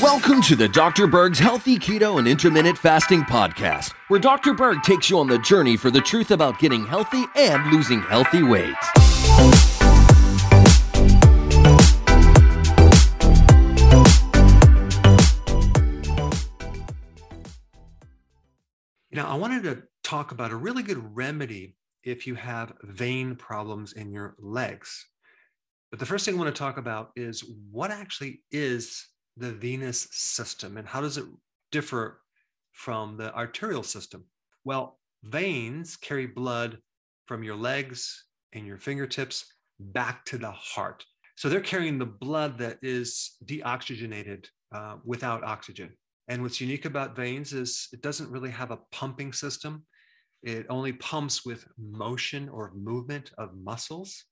Welcome to the Dr. Berg's Healthy Keto and Intermittent Fasting Podcast, where Dr. Berg takes you on the journey for the truth about getting healthy and losing healthy weight. Now, I wanted to talk about a really good remedy if you have vein problems in your legs. But the first thing I want to talk about is what actually is the venous system and how does it differ from the arterial system? Well, veins carry blood from your legs and your fingertips back to the heart. So they're carrying the blood that is deoxygenated uh, without oxygen. And what's unique about veins is it doesn't really have a pumping system. It only pumps with motion or movement of muscles.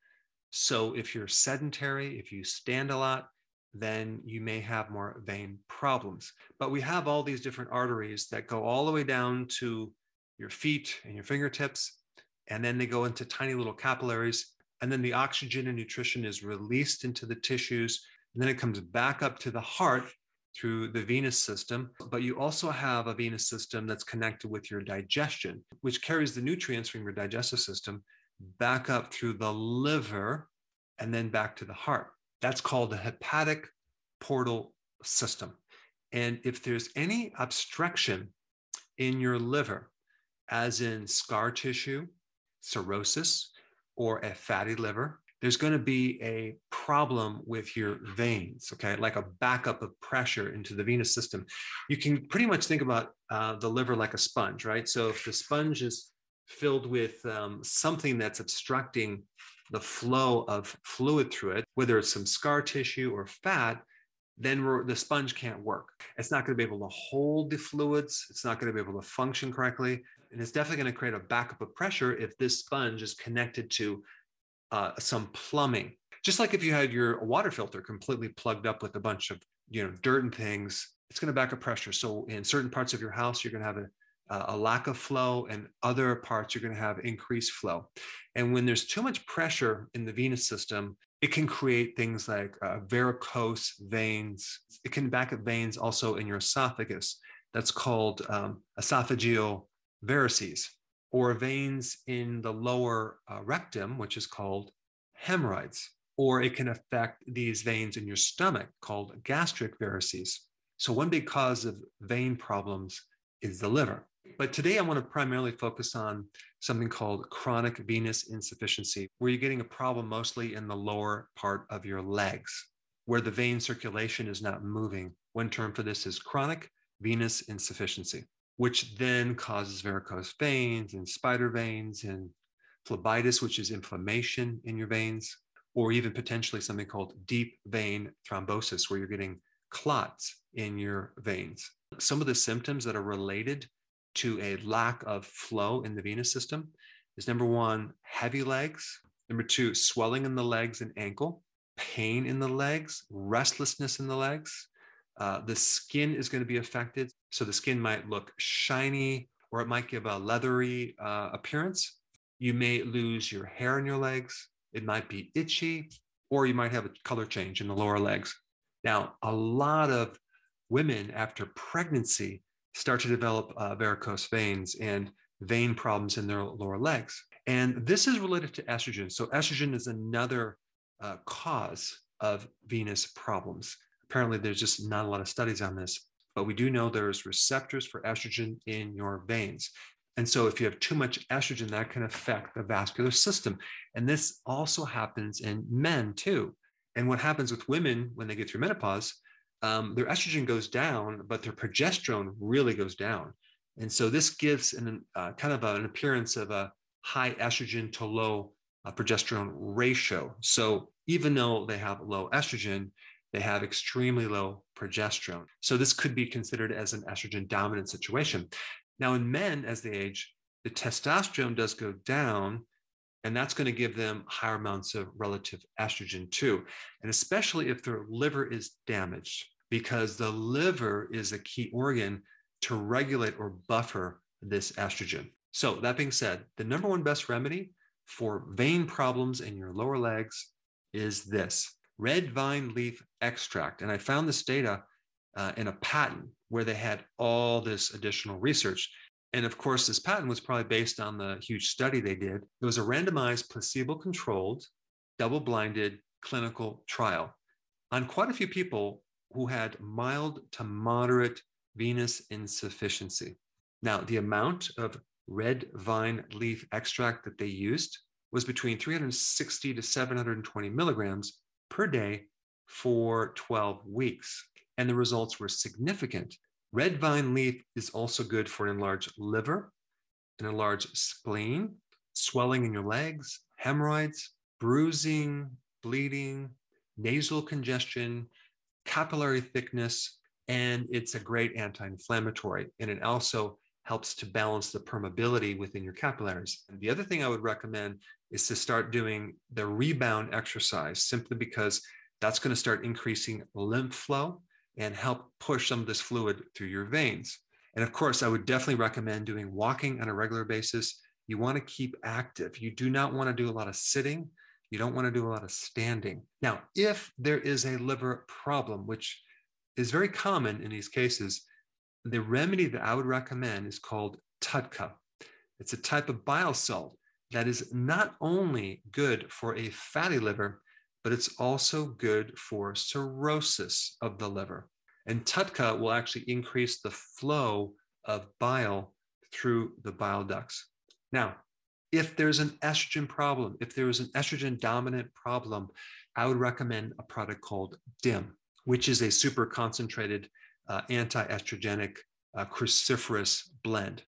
So if you're sedentary, if you stand a lot, then you may have more vein problems. But we have all these different arteries that go all the way down to your feet and your fingertips, and then they go into tiny little capillaries. And then the oxygen and nutrition is released into the tissues. And then it comes back up to the heart through the venous system. But you also have a venous system that's connected with your digestion, which carries the nutrients from your digestive system back up through the liver and then back to the heart. That's called the hepatic portal system. And if there's any obstruction in your liver, as in scar tissue, cirrhosis, or a fatty liver, there's going to be a problem with your veins, okay, like a backup of pressure into the venous system. You can pretty much think about uh, the liver like a sponge, right? So if the sponge is filled with um, something that's obstructing the flow of fluid through it, whether it's some scar tissue or fat, then the sponge can't work. It's not going to be able to hold the fluids. It's not going to be able to function correctly. And it's definitely going to create a backup of pressure if this sponge is connected to uh, some plumbing. Just like if you had your water filter completely plugged up with a bunch of you know dirt and things, it's going to back up pressure. So in certain parts of your house, you're going to have a a lack of flow and other parts you're going to have increased flow. And when there's too much pressure in the venous system it can create things like uh, varicose veins. It can back up veins also in your esophagus. That's called um, esophageal varices or veins in the lower uh, rectum which is called hemorrhoids or it can affect these veins in your stomach called gastric varices. So one big cause of vein problems is the liver but today I want to primarily focus on something called chronic venous insufficiency, where you're getting a problem mostly in the lower part of your legs, where the vein circulation is not moving. One term for this is chronic venous insufficiency, which then causes varicose veins and spider veins and phlebitis, which is inflammation in your veins, or even potentially something called deep vein thrombosis, where you're getting clots in your veins. Some of the symptoms that are related to a lack of flow in the venous system is number one, heavy legs. Number two, swelling in the legs and ankle, pain in the legs, restlessness in the legs. Uh, the skin is going to be affected. So the skin might look shiny or it might give a leathery uh, appearance. You may lose your hair in your legs. It might be itchy, or you might have a color change in the lower legs. Now, a lot of women after pregnancy start to develop uh, varicose veins and vein problems in their lower legs. And this is related to estrogen. So, estrogen is another uh, cause of venous problems. Apparently, there's just not a lot of studies on this, but we do know there's receptors for estrogen in your veins. And so, if you have too much estrogen, that can affect the vascular system. And this also happens in men too. And what happens with women when they get through menopause um, their estrogen goes down, but their progesterone really goes down. And so this gives an uh, kind of an appearance of a high estrogen to low uh, progesterone ratio. So even though they have low estrogen, they have extremely low progesterone. So this could be considered as an estrogen dominant situation. Now, in men as they age, the testosterone does go down, and that's going to give them higher amounts of relative estrogen too. And especially if their liver is damaged because the liver is a key organ to regulate or buffer this estrogen. So, that being said, the number one best remedy for vein problems in your lower legs is this red vine leaf extract. And I found this data uh, in a patent where they had all this additional research. And of course, this patent was probably based on the huge study they did. It was a randomized, placebo controlled, double blinded clinical trial on quite a few people who had mild to moderate venous insufficiency. Now, the amount of red vine leaf extract that they used was between 360 to 720 milligrams per day for 12 weeks. And the results were significant. Red vine leaf is also good for an enlarged liver, an enlarged spleen, swelling in your legs, hemorrhoids, bruising, bleeding, nasal congestion, capillary thickness, and it's a great anti inflammatory. And it also helps to balance the permeability within your capillaries. And the other thing I would recommend is to start doing the rebound exercise simply because that's going to start increasing lymph flow and help push some of this fluid through your veins. And of course, I would definitely recommend doing walking on a regular basis. You want to keep active. You do not want to do a lot of sitting. You don't want to do a lot of standing. Now, if there is a liver problem, which is very common in these cases, the remedy that I would recommend is called TUDCA. It's a type of bile salt that is not only good for a fatty liver, but it's also good for cirrhosis of the liver. And TUDCA will actually increase the flow of bile through the bile ducts. Now, if there's an estrogen problem, if there is an estrogen dominant problem, I would recommend a product called DIM, which is a super concentrated uh, anti estrogenic uh, cruciferous blend.